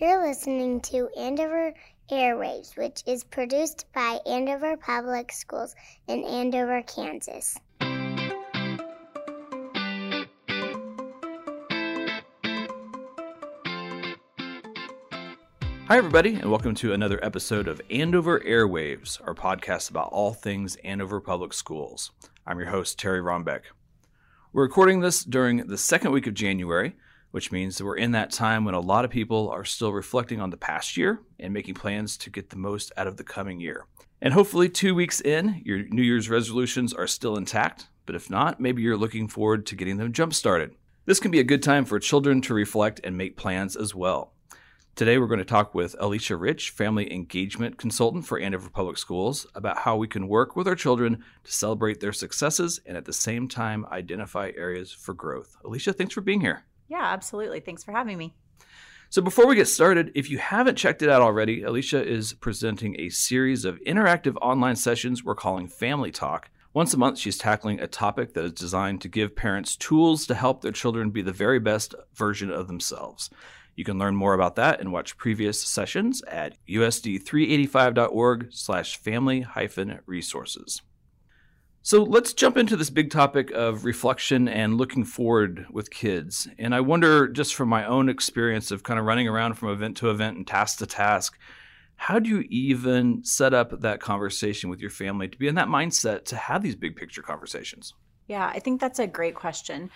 You're listening to Andover Airwaves, which is produced by Andover Public Schools in Andover, Kansas. Hi, everybody, and welcome to another episode of Andover Airwaves, our podcast about all things Andover Public Schools. I'm your host, Terry Rombeck. We're recording this during the second week of January, which means that we're in that time when a lot of people are still reflecting on the past year and making plans to get the most out of the coming year. And hopefully, two weeks in, your New Year's resolutions are still intact, but if not, maybe you're looking forward to getting them jump started. This can be a good time for children to reflect and make plans as well. Today, we're going to talk with Alicia Rich, Family Engagement Consultant for Andover Public Schools, about how we can work with our children to celebrate their successes and at the same time identify areas for growth. Alicia, thanks for being here. Yeah, absolutely. Thanks for having me. So, before we get started, if you haven't checked it out already, Alicia is presenting a series of interactive online sessions we're calling Family Talk. Once a month, she's tackling a topic that is designed to give parents tools to help their children be the very best version of themselves. You can learn more about that and watch previous sessions at usd385.org slash family hyphen resources. So let's jump into this big topic of reflection and looking forward with kids. And I wonder, just from my own experience of kind of running around from event to event and task to task, how do you even set up that conversation with your family to be in that mindset to have these big picture conversations? Yeah, I think that's a great question.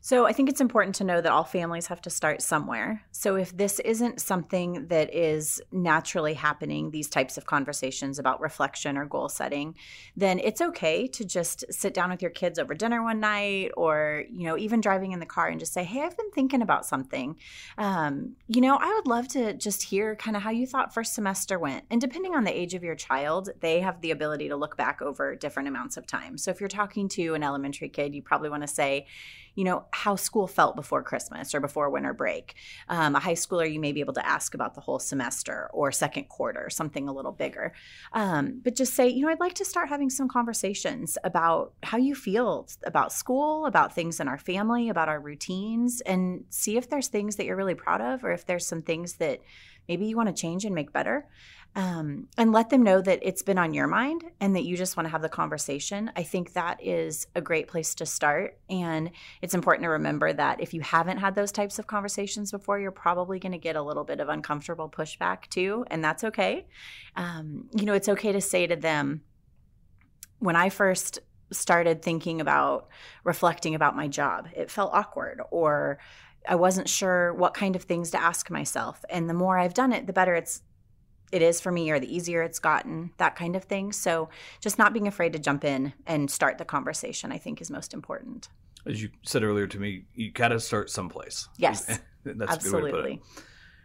So I think it's important to know that all families have to start somewhere. So if this isn't something that is naturally happening, these types of conversations about reflection or goal setting, then it's okay to just sit down with your kids over dinner one night or, you know, even driving in the car and just say, hey, I've been thinking about something. Um, you know, I would love to just hear kind of how you thought first semester went. And depending on the age of your child, they have the ability to look back over different amounts of time. So if you're talking to an elementary kid, you probably want to say, you know, how school felt before Christmas or before winter break. Um, a high schooler, you may be able to ask about the whole semester or second quarter, something a little bigger. Um, but just say, you know, I'd like to start having some conversations about how you feel about school, about things in our family, about our routines, and see if there's things that you're really proud of or if there's some things that maybe you want to change and make better um, and let them know that it's been on your mind and that you just want to have the conversation. I think that is a great place to start. And it's important to remember that if you haven't had those types of conversations before, you're probably going to get a little bit of uncomfortable pushback too. And that's okay. Um, you know, it's okay to say to them, when I first started thinking about reflecting about my job, it felt awkward or I wasn't sure what kind of things to ask myself. And the more I've done it, the better it's it is for me or the easier it's gotten, that kind of thing. So just not being afraid to jump in and start the conversation, I think is most important. As you said earlier to me, you got to start someplace. Yes. That's absolutely.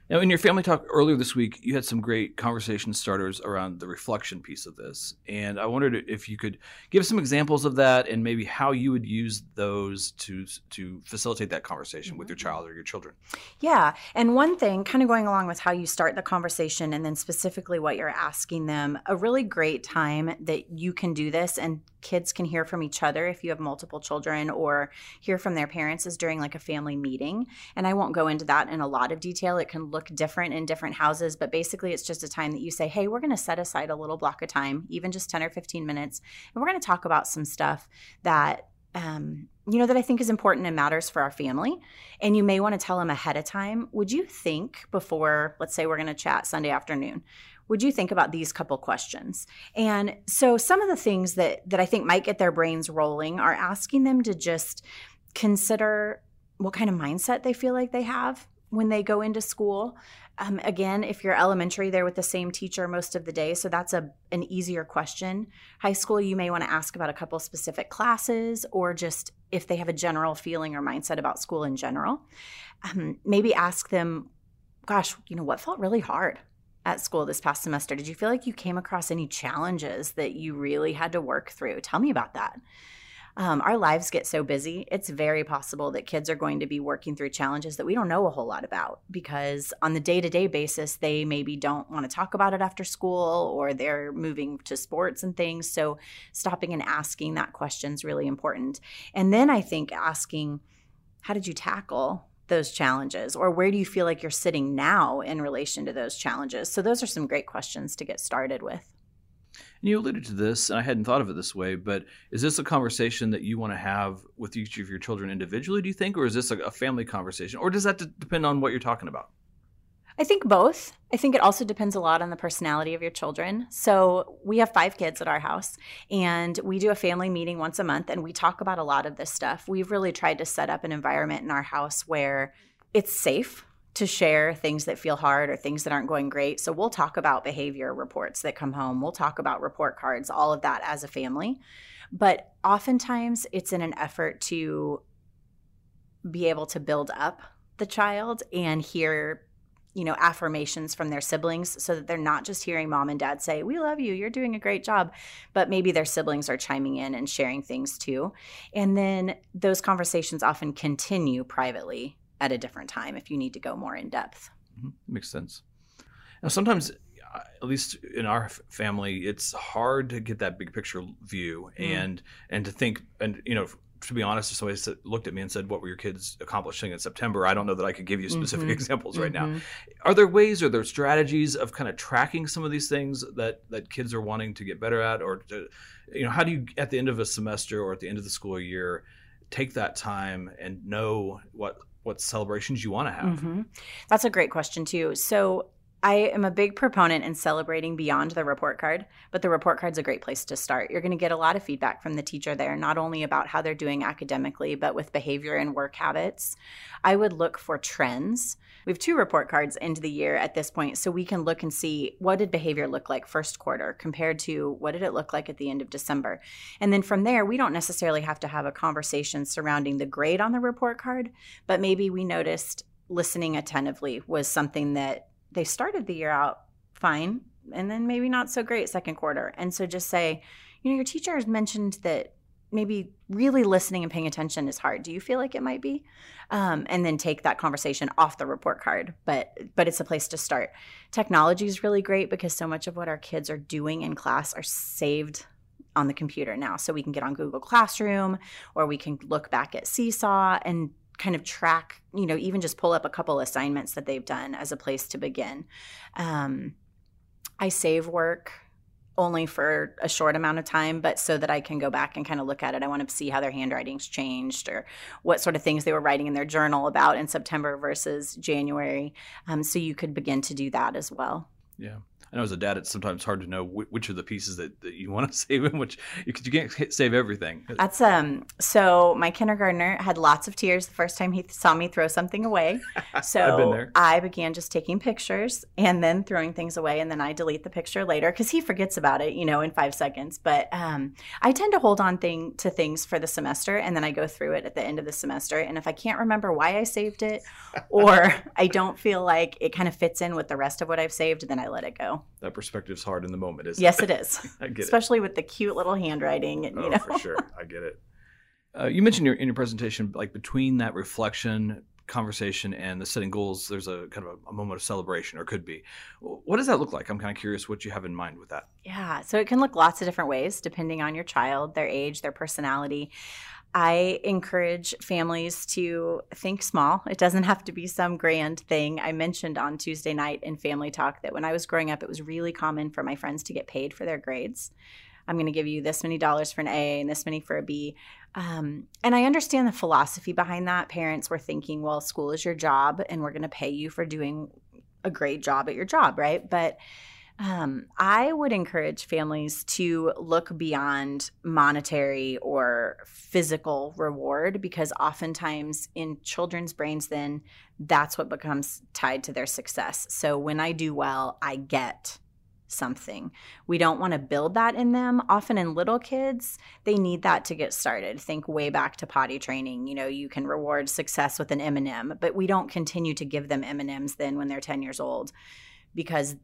Now, in your family talk earlier this week, you had some great conversation starters around the reflection piece of this. And I wondered if you could give some examples of that and maybe how you would use those to, to facilitate that conversation with your mm-hmm. child or your children. Yeah. And one thing, kind of going along with how you start the conversation and then specifically what you're asking them, a really great time that you can do this and kids can hear from each other if you have multiple children or hear from their parents is during like a family meeting. And I won't go into that in a lot of detail. It can look different in different houses, but basically it's just a time that you say, hey, we're going to set aside a little block of time, even just 10 or 15 minutes, and we're going to talk about some stuff that um, you know that I think is important and matters for our family. And you may want to tell them ahead of time. Would you think before, let's say we're going to chat Sunday afternoon, would you think about these couple questions? And so some of the things that that I think might get their brains rolling are asking them to just consider what kind of mindset they feel like they have when they go into school. Um, again, if you're elementary, they're with the same teacher most of the day, so that's a an easier question. High school, you may want to ask about a couple specific classes, or just if they have a general feeling or mindset about school in general. Um, maybe ask them, "Gosh, you know what felt really hard at school this past semester? Did you feel like you came across any challenges that you really had to work through? Tell me about that." um, our lives get so busy, it's very possible that kids are going to be working through challenges that we don't know a whole lot about because on the day to day basis, they maybe don't want to talk about it after school or they're moving to sports and things. So, stopping and asking that question is really important. And then I think asking, how did you tackle those challenges or where do you feel like you're sitting now in relation to those challenges? So those are some great questions to get started with. And you alluded to this and i hadn't thought of it this way but is this a conversation that you want to have with each of your children individually do you think? Or is this a family conversation? Or does that depend on what you're talking about I think both. I think it also depends a lot on the personality of your children. So, we have five kids at our house, and we do a family meeting once a month, and we talk about a lot of this stuff. We've really tried to set up an environment in our house where it's safe to share things that feel hard or things that aren't going great. So, we'll talk about behavior reports that come home, we'll talk about report cards, all of that as a family. But oftentimes, it's in an effort to be able to build up the child and hear you know affirmations from their siblings so that they're not just hearing mom and dad say we love you you're doing a great job but maybe their siblings are chiming in and sharing things too and then those conversations often continue privately at a different time if you need to go more in depth mm-hmm. makes sense now sometimes uh, at least in our family it's hard to get that big picture view mm. and and to think and you know to be honest, if somebody looked at me and said, "What were your kids accomplishing in September?" I don't know that I could give you specific mm-hmm. examples right mm-hmm. now. Are there ways, or there strategies of kind of tracking some of these things that that kids are wanting to get better at, or to, you know, how do you at the end of a semester or at the end of the school year take that time and know what what celebrations you want to have? Mm-hmm. That's a great question too. So I am a big proponent in celebrating beyond the report card, but the report card's a great place to start. You're going to get a lot of feedback from the teacher there, not only about how they're doing academically, but with behavior and work habits. I would look for trends. We have two report cards into the year at this point, so we can look and see what did behavior look like first quarter compared to what did it look like at the end of December. And then from there, we don't necessarily have to have a conversation surrounding the grade on the report card, but maybe we noticed listening attentively was something that they started the year out fine and then maybe not so great second quarter. And so just say, you know, your teacher has mentioned that maybe really listening and paying attention is hard. Do you feel like it might be? Um, and then take that conversation off the report card. But but it's a place to start. Technology is really great because so much of what our kids are doing in class are saved on the computer now. So we can get on Google Classroom or we can look back at Seesaw and kind of track, you know, even just pull up a couple assignments that they've done as a place to begin. Um, I save work only for a short amount of time, but so that I can go back and kind of look at it. I want to see how their handwriting's changed or what sort of things they were writing in their journal about in September versus January. Um, so you could begin to do that as well. Yeah. I know as a dad, it's sometimes hard to know which are the pieces that, that you want to save and which because you can't save everything. That's um. So my kindergartner had lots of tears the first time he saw me throw something away. So I began just taking pictures and then throwing things away, and then I delete the picture later because he forgets about it, you know, in five seconds. But um, I tend to hold on thing to things for the semester, and then I go through it at the end of the semester. And if I can't remember why I saved it, or I don't feel like it kind of fits in with the rest of what I've saved, then I let it go. That perspective's hard in the moment, isn't yes, it? Yes, it is. I get Especially it. with the cute little handwriting. And, oh, you know. for sure. I get it. Uh, you mentioned your, in your presentation, like between that reflection, conversation, and the setting goals, there's a kind of a, a, moment of celebration, or could be. What does that look like? I'm kind of curious what you have in mind with that. Yeah, so it can look lots of different ways depending on your child, their age, their personality. I encourage families to think small. It doesn't have to be some grand thing. I mentioned on Tuesday night in Family Talk that when I was growing up, it was really common for my friends to get paid for their grades. I'm going to give you this many dollars for an A and this many for a B. Um, and I understand the philosophy behind that. Parents were thinking, well, school is your job and we're going to pay you for doing a great job at your job, right? But um, I would encourage families to look beyond monetary or physical reward because oftentimes in children's brains, then that's what becomes tied to their success. So when I do well, I get something. We don't want to build that in them. Often in little kids, they need that to get started. Think way back to potty training. You know, you can reward success with an M&M, but we don't continue to give them M&Ms then when they're 10 years old because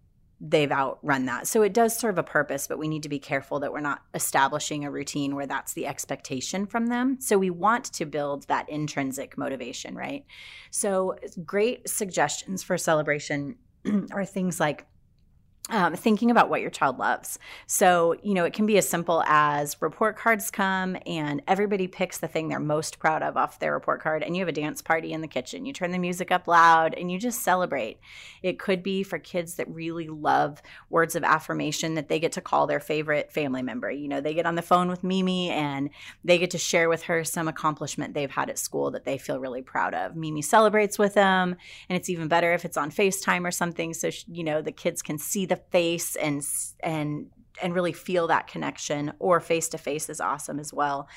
they've outrun that. So it does serve a purpose, but we need to be careful that we're not establishing a routine where that's the expectation from them. So we want to build that intrinsic motivation, right? So great suggestions for celebration are things like um, thinking about what your child loves. So, you know, it can be as simple as report cards come and everybody picks the thing they're most proud of off their report card, and you have a dance party in the kitchen. You turn the music up loud and you just celebrate. It could be for kids that really love words of affirmation that they get to call their favorite family member. You know, they get on the phone with Mimi and they get to share with her some accomplishment they've had at school that they feel really proud of. Mimi celebrates with them, and it's even better if it's on FaceTime or something. So, you know, the kids can see the face and and and really feel that connection or face to face is awesome as well.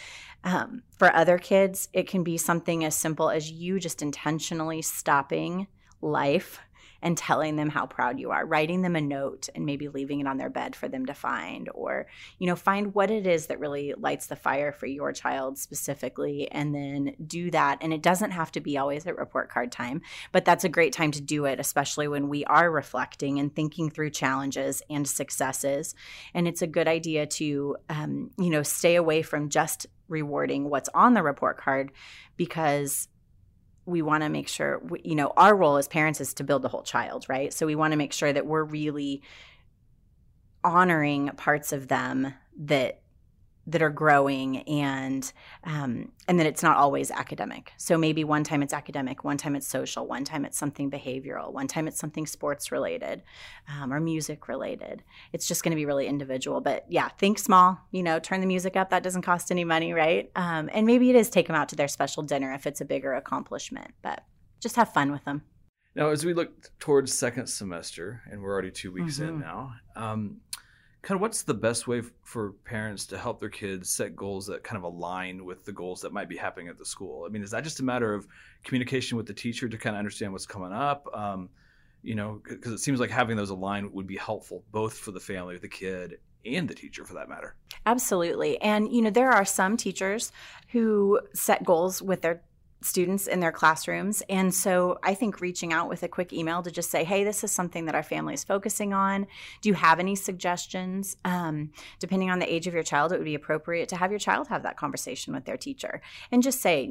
Um, for other kids it can be something as simple as you just intentionally stopping life and telling them how proud you are, writing them a note and maybe leaving it on their bed for them to find, or, you know, find what it is that really lights the fire for your child specifically, and then do that. And it doesn't have to be always at report card time, but that's a great time to do it, especially when we are reflecting and thinking through challenges and successes. And it's a good idea to, um, you know, stay away from just rewarding what's on the report card because we want to make sure we, you know our role as parents is to build the whole child right? So we want to make sure that we're really honoring parts of them that that are growing and um, and that it's not always academic. So maybe one time it's academic one time it's social one time it's something behavioral one time it's something sports related um, or music related. It's just going to be really individual. But yeah think small you know turn the music up. That doesn't cost any money right? Um, and maybe it is take them out to their special dinner if it's a bigger accomplishment but just have fun with them now as we look towards second semester and we're already two weeks mm-hmm. in now um, kind of what's the best way for parents to help their kids set goals that kind of align with the goals that might be happening at the school? I mean, is that just a matter of communication with the teacher to kind of understand what's coming up? Um, you know, because it seems like having those aligned would be helpful both for the family, the kid, and the teacher for that matter. Absolutely. And, you know, there are some teachers who set goals with their students in their classrooms. And so I think reaching out with a quick email to just say, hey, this is something that our family is focusing on. Do you have any suggestions? Um, depending on the age of your child, it would be appropriate to have your child have that conversation with their teacher and just say,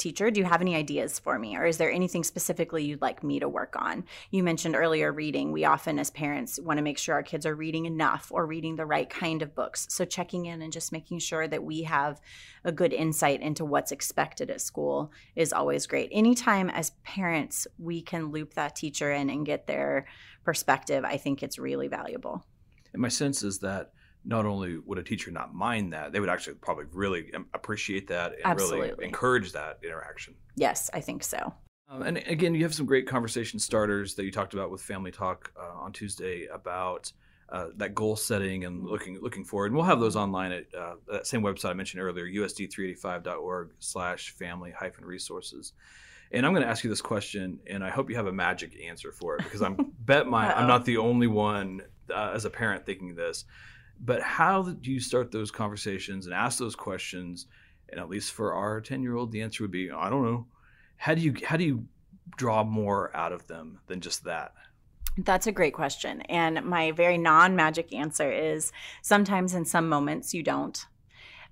teacher, do you have any ideas for me? Or is there anything specifically you'd like me to work on? You mentioned earlier reading. We often, as parents, want to make sure our kids are reading enough or reading the right kind of books. So checking in and just making sure that we have a good insight into what's expected at school is always great. Anytime as parents we can loop that teacher in and get their perspective, I think it's really valuable. And my sense is that not only would a teacher not mind that, they would actually probably really appreciate that and Absolutely. really encourage that interaction. Yes, I think so. Um, and again, you have some great conversation starters that you talked about with Family Talk uh, on Tuesday about uh, that goal setting and looking looking forward. And we'll have those online at uh, that same website I mentioned earlier, usd385.org slash family hyphen resources. And I'm going to ask you this question, and I hope you have a magic answer for it because I'm bet my I'm not the only one uh, as a parent thinking this. But how do you start those conversations and ask those questions? And at least for our 10 year old, the answer would be, I don't know. How do you, how do you draw more out of them than just that? That's a great question. And my very non magic answer is sometimes in some moments you don't.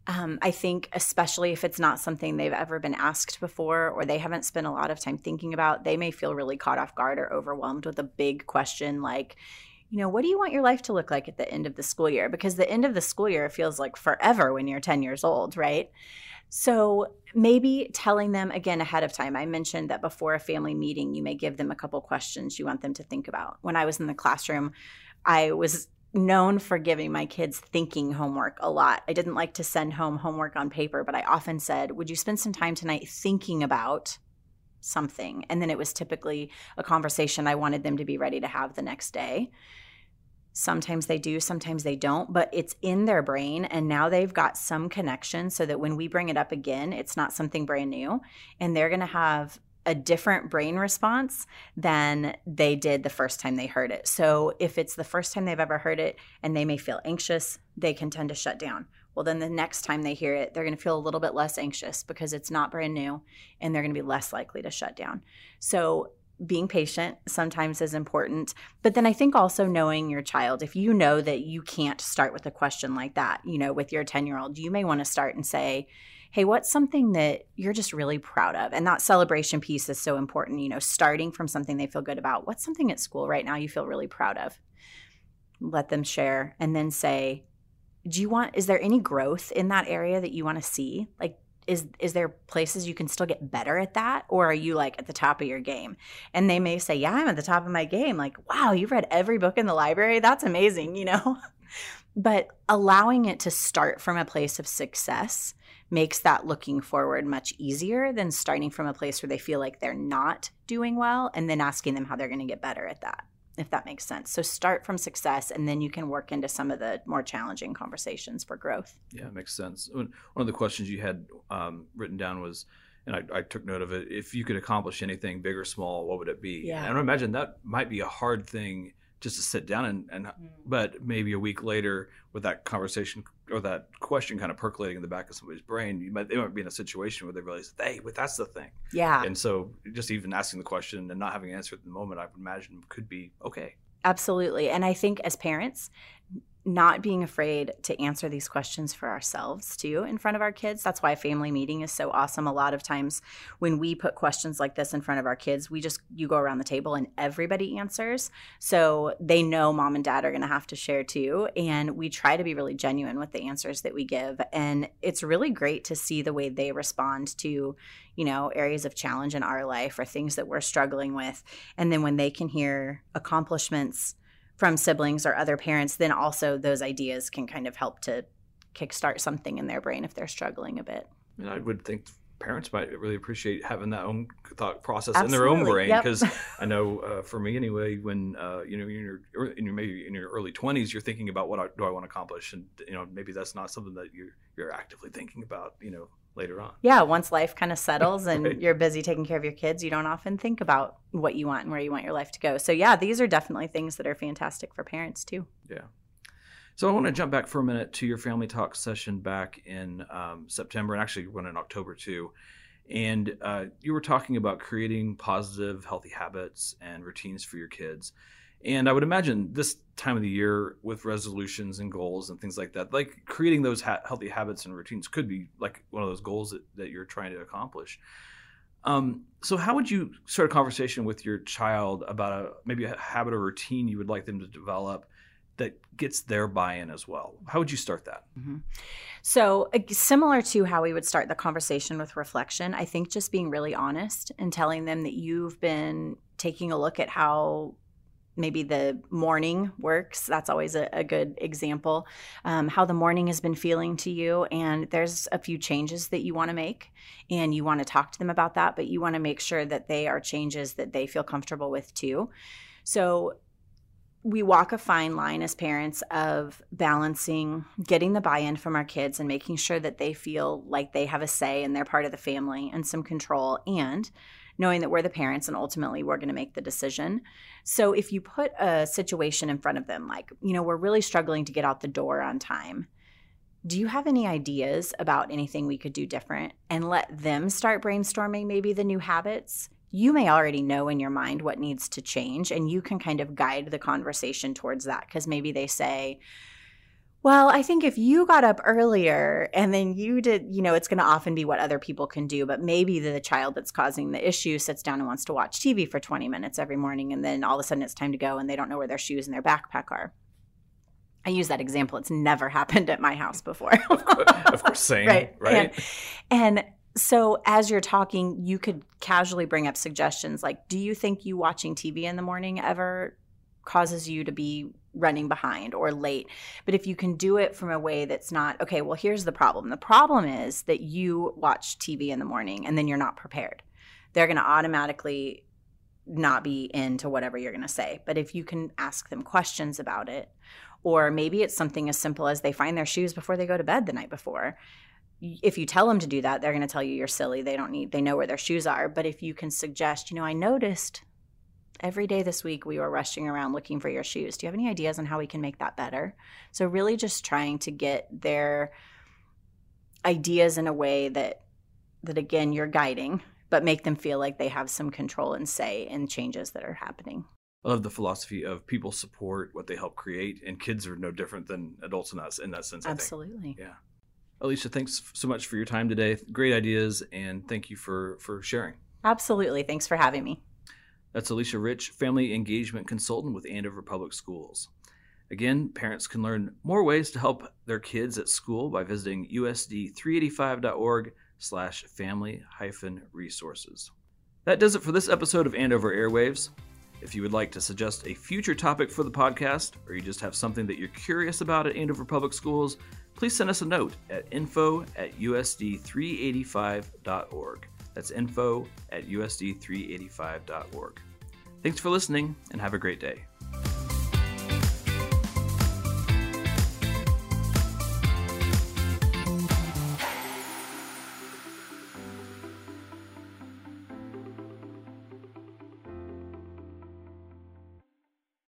Um, I think, especially if it's not something they've ever been asked before or they haven't spent a lot of time thinking about, they may feel really caught off guard or overwhelmed with a big question like, you know, what do you want your life to look like at the end of the school year? Because the end of the school year feels like forever when you're 10 years old, right? So maybe telling them again ahead of time. I mentioned that before a family meeting, you may give them a couple questions you want them to think about. When I was in the classroom, I was known for giving my kids thinking homework a lot. I didn't like to send home homework on paper, but I often said, Would you spend some time tonight thinking about something? And then it was typically a conversation I wanted them to be ready to have the next day. Sometimes they do, sometimes they don't, but it's in their brain. And now they've got some connection so that when we bring it up again, it's not something brand new. And they're going to have a different brain response than they did the first time they heard it. So if it's the first time they've ever heard it and they may feel anxious, they can tend to shut down. Well, then the next time they hear it, they're going to feel a little bit less anxious because it's not brand new and they're going to be less likely to shut down. So being patient sometimes is important. But then I think also knowing your child, if you know that you can't start with a question like that, you know, with your 10 year old, you may want to start and say, Hey, what's something that you're just really proud of? And that celebration piece is so important, you know, starting from something they feel good about. What's something at school right now you feel really proud of? let them share, and then say, do you want is there any growth in that area that you want to see? Like is is there places you can still get better at that or are you like at the top of your game? And they may say yeah i'm at the top of my game. Like wow you've read every book in the library? That's amazing you know? But allowing it to start from a place of success makes that looking forward much easier than starting from a place where they feel like they're not doing well and then asking them how they're going to get better at that if that makes sense. So start from success and then you can work into some of the more challenging conversations for growth. Yeah, it makes sense. One of the questions you had um, written down was, and I, I, took note of it, if you could accomplish anything big or small, what would it be? Yeah. And I imagine that might be a hard thing just to sit down and, and mm. but maybe a week later with that conversation or that question kind of percolating in the back of somebody's brain, you might they might be in a situation where they realize, hey, but that's the thing. Yeah. And so just even asking the question and not having an answer at the moment, I would imagine could be okay. Absolutely. And I think as parents, not being afraid to answer these questions for ourselves too in front of our kids. That's why family meeting is so awesome. A lot of times when we put questions like this in front of our kids, we just you go around the table and everybody answers. So they know mom and dad are going to have to share too and we try to be really genuine with the answers that we give and it's really great to see the way they respond to, you know, areas of challenge in our life or things that we're struggling with. And then when they can hear accomplishments from siblings or other parents, then also those ideas can kind of help to kickstart something in their brain if they're struggling a bit. And I would think parents might really appreciate having that own thought process Absolutely. in their own brain because yep. I know uh, for me anyway, when uh, you know in your, in your maybe in your early twenties, you're thinking about what I, do I want to accomplish, and you know maybe that's not something that you're you're actively thinking about, you know, later on. Yeah, once life kind of settles and right. you're busy taking care of your kids, you don't often think about what you want and where you want your life to go. So yeah, these are definitely things that are fantastic for parents too. Yeah. So I want to jump back for a minute to your family talk session back in um, September, and actually one in October too. And uh, you were talking about creating positive, healthy habits and routines for your kids. And I would imagine this time of the year with resolutions and goals and things like that, like creating those ha- healthy habits and routines could be like one of those goals that, that you're trying to accomplish. Um, so, how would you start a conversation with your child about a maybe a habit or routine you would like them to develop that gets their buy-in as well? How would you start that? Mm-hmm. So, uh, similar to how we would start the conversation with reflection, I think just being really honest and telling them that you've been taking a look at how maybe the morning works. That's always a, a good example. Um, how the morning has been feeling to you, and there's a few changes that you want to make, and you want to talk to them about that, but you want to make sure that they are changes that they feel comfortable with too. So, we walk a fine line as parents of balancing getting the buy in from our kids and making sure that they feel like they have a say and they're part of the family and some control, and knowing that we're the parents and ultimately we're going to make the decision. So if you put a situation in front of them, like, you know, we're really struggling to get out the door on time. Do you have any ideas about anything we could do different? And let them start brainstorming maybe the new habits. You may already know in your mind what needs to change, and you can kind of guide the conversation towards that because maybe they say, well, I think if you got up earlier and then you did, you know, it's going to often be what other people can do, but maybe the child that's causing the issue sits down and wants to watch TV for 20 minutes every morning and then all of a sudden it's time to go and they don't know where their shoes and their backpack are. I use that example. It's never happened at my house before. of course, same. Right. Right. And, and so as you're talking, you could casually bring up suggestions like, do you think you watching TV in the morning ever causes you to be running behind or late. But if you can do it from a way that's not, okay, well, here's the problem. The problem is that you watch TV in the morning and then you're not prepared. They're going to automatically not be into whatever you're going to say. But if you can ask them questions about it, or maybe it's something as simple as they find their shoes before they go to bed the night before. If you tell them to do that, they're going to tell you you're silly. They don't need, they know where their shoes are. But if you can suggest, you know, I noticed every day this week we were rushing around looking for your shoes. Do you have any ideas on how we can make that better? So really just trying to get their ideas in a way that that again you're guiding, but make them feel like they have some control and say in changes that are happening. I love the philosophy of people support what they help create, and kids are no different than adults in that in that sense. Absolutely. Yeah. Alicia, thanks so much for your time today. Great ideas, and thank you for for sharing. Absolutely. Thanks for having me. That's Alicia Rich, Family Engagement Consultant with Andover Public Schools. Again, parents can learn more ways to help their kids at school by visiting usd385.org slash family hyphen resources. That does it for this episode of Andover Airwaves. If you would like to suggest a future topic for the podcast, or you just have something that you're curious about at Andover Public Schools, please send us a note at info at usd385.org. That's info at usd385.org. Thanks for listening and have a great day.